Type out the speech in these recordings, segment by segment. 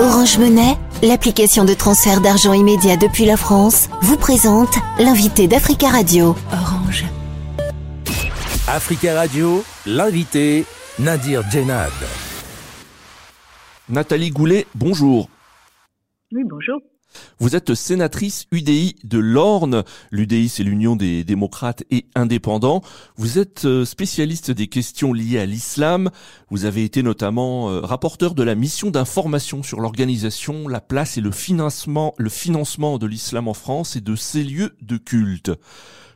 Orange Monnaie, l'application de transfert d'argent immédiat depuis la France, vous présente l'invité d'Africa Radio. Orange. Africa Radio, l'invité Nadir Djenad. Nathalie Goulet, bonjour. Oui, bonjour. Vous êtes sénatrice UDI de l'Orne. L'UDI, c'est l'Union des démocrates et indépendants. Vous êtes euh, spécialiste des questions liées à l'islam. Vous avez été notamment euh, rapporteur de la mission d'information sur l'organisation, la place et le financement, le financement de l'islam en France et de ses lieux de culte.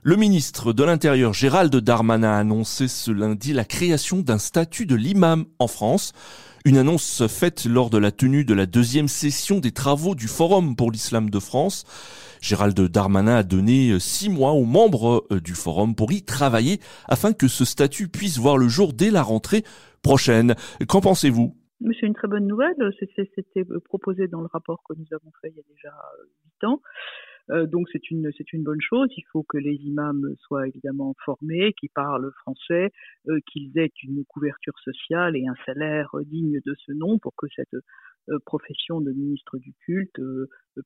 Le ministre de l'Intérieur Gérald Darmanin a annoncé ce lundi la création d'un statut de l'imam en France. Une annonce faite lors de la tenue de la deuxième session des travaux du Forum pour l'Islam de France. Gérald Darmanin a donné euh, six mois aux membres euh, du Forum pour y travailler afin que ce statut puisse voir le jour dès la rentrée prochaine. Qu'en pensez-vous? C'est une très bonne nouvelle. C'était proposé dans le rapport que nous avons fait il y a déjà huit ans. Euh, donc c'est une c'est une bonne chose. Il faut que les imams soient évidemment formés, qu'ils parlent français, euh, qu'ils aient une couverture sociale et un salaire digne de ce nom pour que cette euh, profession de ministre du culte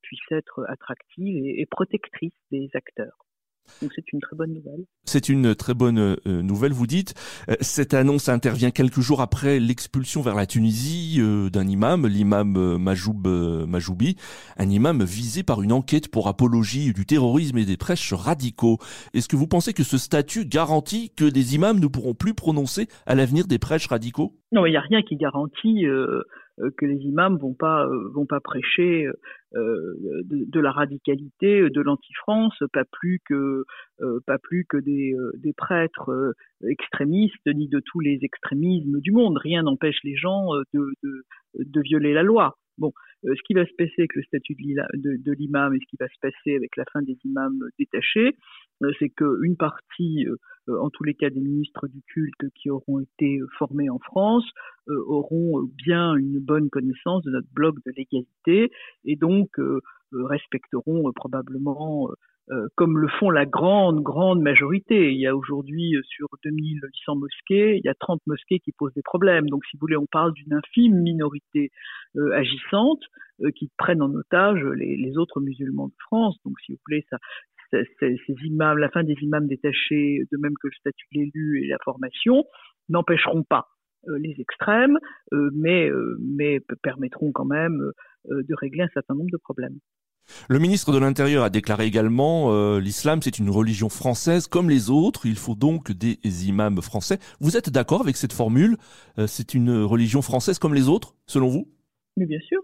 puisse être attractive et protectrice des acteurs. Donc c'est une très bonne nouvelle. C'est une très bonne euh, nouvelle, vous dites. Euh, cette annonce intervient quelques jours après l'expulsion vers la Tunisie euh, d'un imam, l'imam Majoub Majoubi, un imam visé par une enquête pour apologie du terrorisme et des prêches radicaux. Est-ce que vous pensez que ce statut garantit que des imams ne pourront plus prononcer à l'avenir des prêches radicaux? Non, il n'y a rien qui garantit euh, que les imams vont pas euh, vont pas prêcher euh, de, la radicalité, de l'anti-France, pas plus que pas plus que des, des prêtres extrémistes ni de tous les extrémismes du monde. Rien n'empêche les gens de, de, de violer la loi. Bon, ce qui va se passer avec le statut de l'imam et ce qui va se passer avec la fin des imams détachés, c'est qu'une partie euh, en tous les cas des ministres du culte qui auront été euh, formés en France euh, auront bien une bonne connaissance de notre bloc de l'égalité et donc respecteront probablement comme le font la grande, grande majorité. Il y a aujourd'hui sur 2800 mosquées, il y a 30 mosquées qui posent des problèmes. Donc, si vous voulez, on parle d'une infime minorité agissante qui prennent en otage les, les, autres musulmans de France. Donc, si vous voulez, ça, ces, imams, la fin des imams détachés, de même que le statut de l'élu et la formation, n'empêcheront pas euh, les extrêmes, euh, mais, euh, mais permettront quand même de régler un certain nombre de problèmes. Le ministre de l'Intérieur a déclaré également l'islam c'est une religion française comme les autres, il faut donc des imams français. Vous êtes d'accord avec cette formule? C'est une religion française comme les autres, selon vous? Mais bien sûr.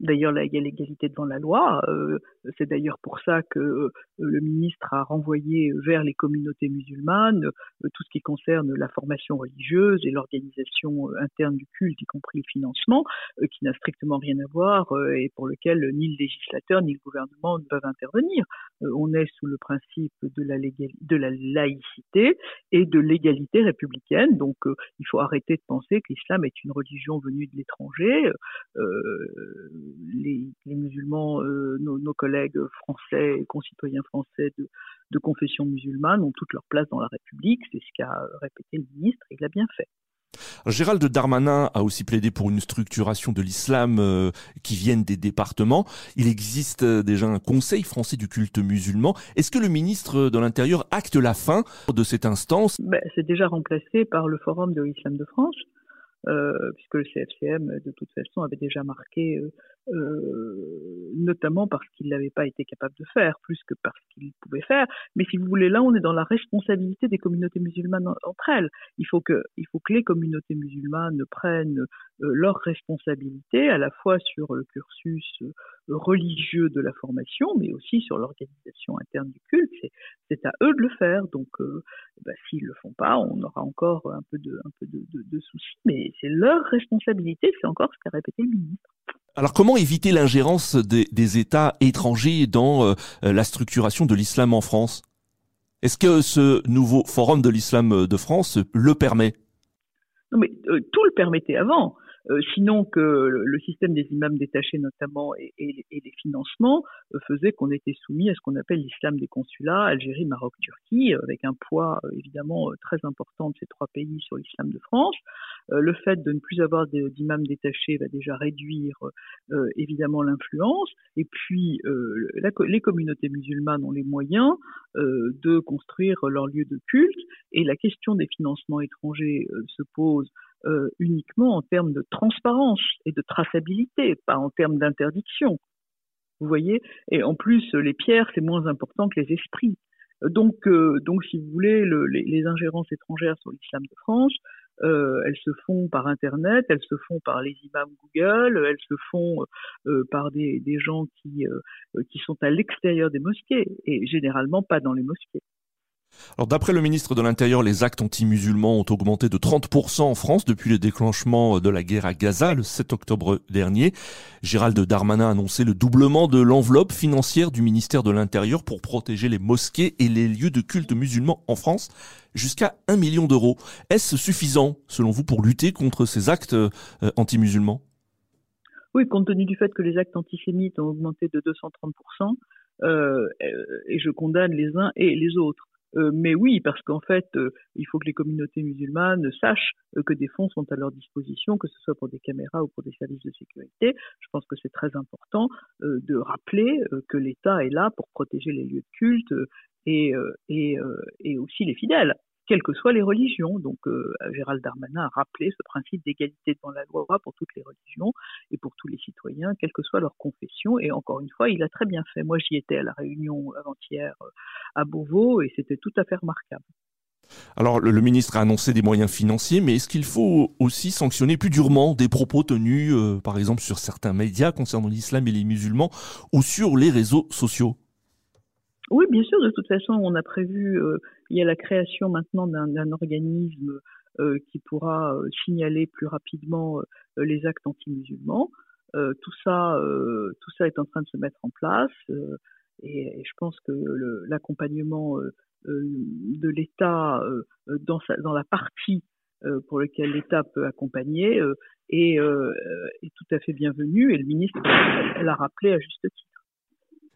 D'ailleurs, il y a l'égalité devant la loi. Euh, c'est d'ailleurs pour ça que euh, le ministre a renvoyé vers les communautés musulmanes euh, tout ce qui concerne la formation religieuse et l'organisation interne du culte, y compris le financement, qui n'a strictement rien à voir et pour lequel ni le législateur ni le gouvernement ne peuvent intervenir. on est sous le principe de la, de la laïcité et de l'égalité républicaine. Donc, il faut arrêter de penser que l'islam est une religion venue de l'étranger les, musulmans, euh, nos, collègues français, concitoyens français de, confession musulmane ont toute leur place dans la République. C'est ce qu'a répété le ministre et il a bien fait. Gérald Darmanin a aussi plaidé pour une structuration de l'islam euh, qui vienne des départements. Il existe euh, déjà un conseil français du culte musulman. Est-ce que le ministre de l'Intérieur acte la fin de cette instance? Ben, C'est déjà remplacé par le Forum de l'islam de France. Euh, puisque le CFCM, de toute façon, avait déjà marqué, euh, euh, notamment parce qu'il n'avait pas été capable de faire, plus que parce qu'il pouvait faire. Mais si vous voulez, là, on est dans la responsabilité des communautés musulmanes entre elles. Il faut que, il faut que les communautés musulmanes prennent leurs responsabilités, à la fois sur le cursus religieux de la formation, mais aussi sur l'organisation interne du culte. C'est à eux de le faire. Donc, euh, bah, s'ils le font pas, on aura encore un peu de, un peu de, de, soucis. Mais c'est leur responsabilité. C'est encore ce qu'a répété le ministre. Alors comment éviter l'ingérence des, États étrangers dans euh, la structuration de l'islam en France? Est-ce que ce nouveau forum de l'islam de France le permet? Non mais euh, tout le permettait avant. Euh, sinon que le système des imams détachés notamment et, les financements euh, faisait qu'on était soumis à ce qu'on appelle l'islam des consulats, Algérie, Maroc, Turquie, avec un poids évidemment très important de ces trois pays sur l'islam de France. le fait de ne plus avoir d'imams détachés va déjà réduire évidemment l'influence. Et puis les communautés musulmanes ont les moyens de construire leur lieu de culte et la question des financements étrangers se pose euh, uniquement en termes de transparence et de traçabilité, pas en termes d'interdiction. Vous voyez? Et en plus, les pierres, c'est moins important que les esprits. Donc, euh, donc si vous voulez, les, ingérences étrangères sur l'islam de France, euh, elles se font par Internet, elles se font par les imams Google, elles se font par des, gens qui sont à l'extérieur des mosquées et généralement pas dans les mosquées. Alors d'après le ministre de l'Intérieur, les actes anti-musulmans ont augmenté de 30% en France depuis le déclenchement de la guerre à Gaza le 7 octobre dernier. Gérald Darmanin a annoncé le doublement de l'enveloppe financière du ministère de l'Intérieur pour protéger les mosquées et les lieux de culte musulmans en France jusqu'à 1 million d'euros. Est-ce suffisant selon vous pour lutter contre ces actes euh, anti-musulmans? Oui, compte tenu du fait que les actes antisémites ont augmenté de 230%, euh, et je condamne les uns et les autres. Euh, mais oui, parce qu'en fait, euh, il faut que les communautés musulmanes sachent euh, que des fonds sont à leur disposition, que ce soit pour des caméras ou pour des services de sécurité. Je pense que c'est très important de rappeler que l'État est là pour protéger les lieux de culte et, et, et aussi les fidèles quelles que soient les religions. Donc euh, Gérald Darmanin a rappelé ce principe d'égalité devant la loi pour toutes les religions et pour tous les citoyens, quelle que soit leur confession. Et encore une fois, il a très bien fait. Moi, j'y étais à la réunion avant-hier euh, à Beauvau et c'était tout à fait remarquable. Alors, le, ministre a annoncé des moyens financiers, mais est-ce qu'il faut aussi sanctionner plus durement des propos tenus, euh, par exemple, sur certains médias concernant l'islam et les musulmans ou sur les réseaux sociaux? Oui, bien sûr. De toute façon, on a prévu, euh, il y a la création maintenant d'un organisme euh, qui pourra euh, signaler plus rapidement les actes anti-musulmans. tout ça, tout ça est en train de se mettre en place, et, je pense que l'accompagnement de l'État dans, dans la partie pour laquelle l'État peut accompagner est, est, tout à fait bienvenu, et le ministre l'a rappelé à juste titre.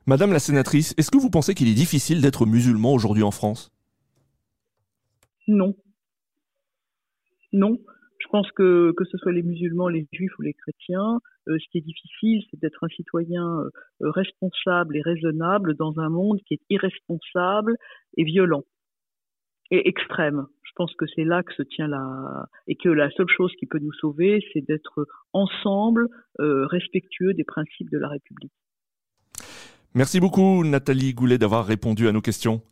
Madame la sénatrice, est-ce que vous pensez qu'il est difficile d'être musulman aujourd'hui en France? Non. Non. Je pense que que ce soit les musulmans, les juifs ou les chrétiens, euh, ce qui est difficile, c'est d'être un citoyen euh, responsable et raisonnable dans un monde qui est irresponsable et violent et extrême. Je pense que c'est là que se tient la et que la seule chose qui peut nous sauver, c'est d'être ensemble euh, respectueux des principes de la République. Merci beaucoup Nathalie Goulet d'avoir répondu à nos questions.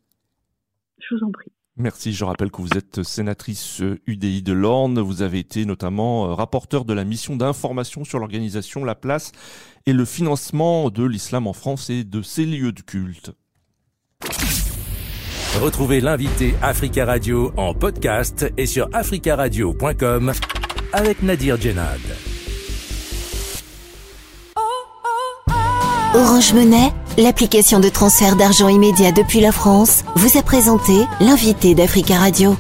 Je vous en prie. Merci. Je rappelle que vous êtes sénatrice UDI de l'Orne. Vous avez été notamment euh, rapporteur de la mission d'information sur l'organisation, la place et le financement de l'islam en France et de ses lieux de culte. Retrouvez l'invité Africa Radio en podcast et sur africaradio.com avec Nadir Djenad. Orange Monnaie, l'application de transfert d'argent immédiat depuis la France, vous a présenté l'invité d'Africa Radio.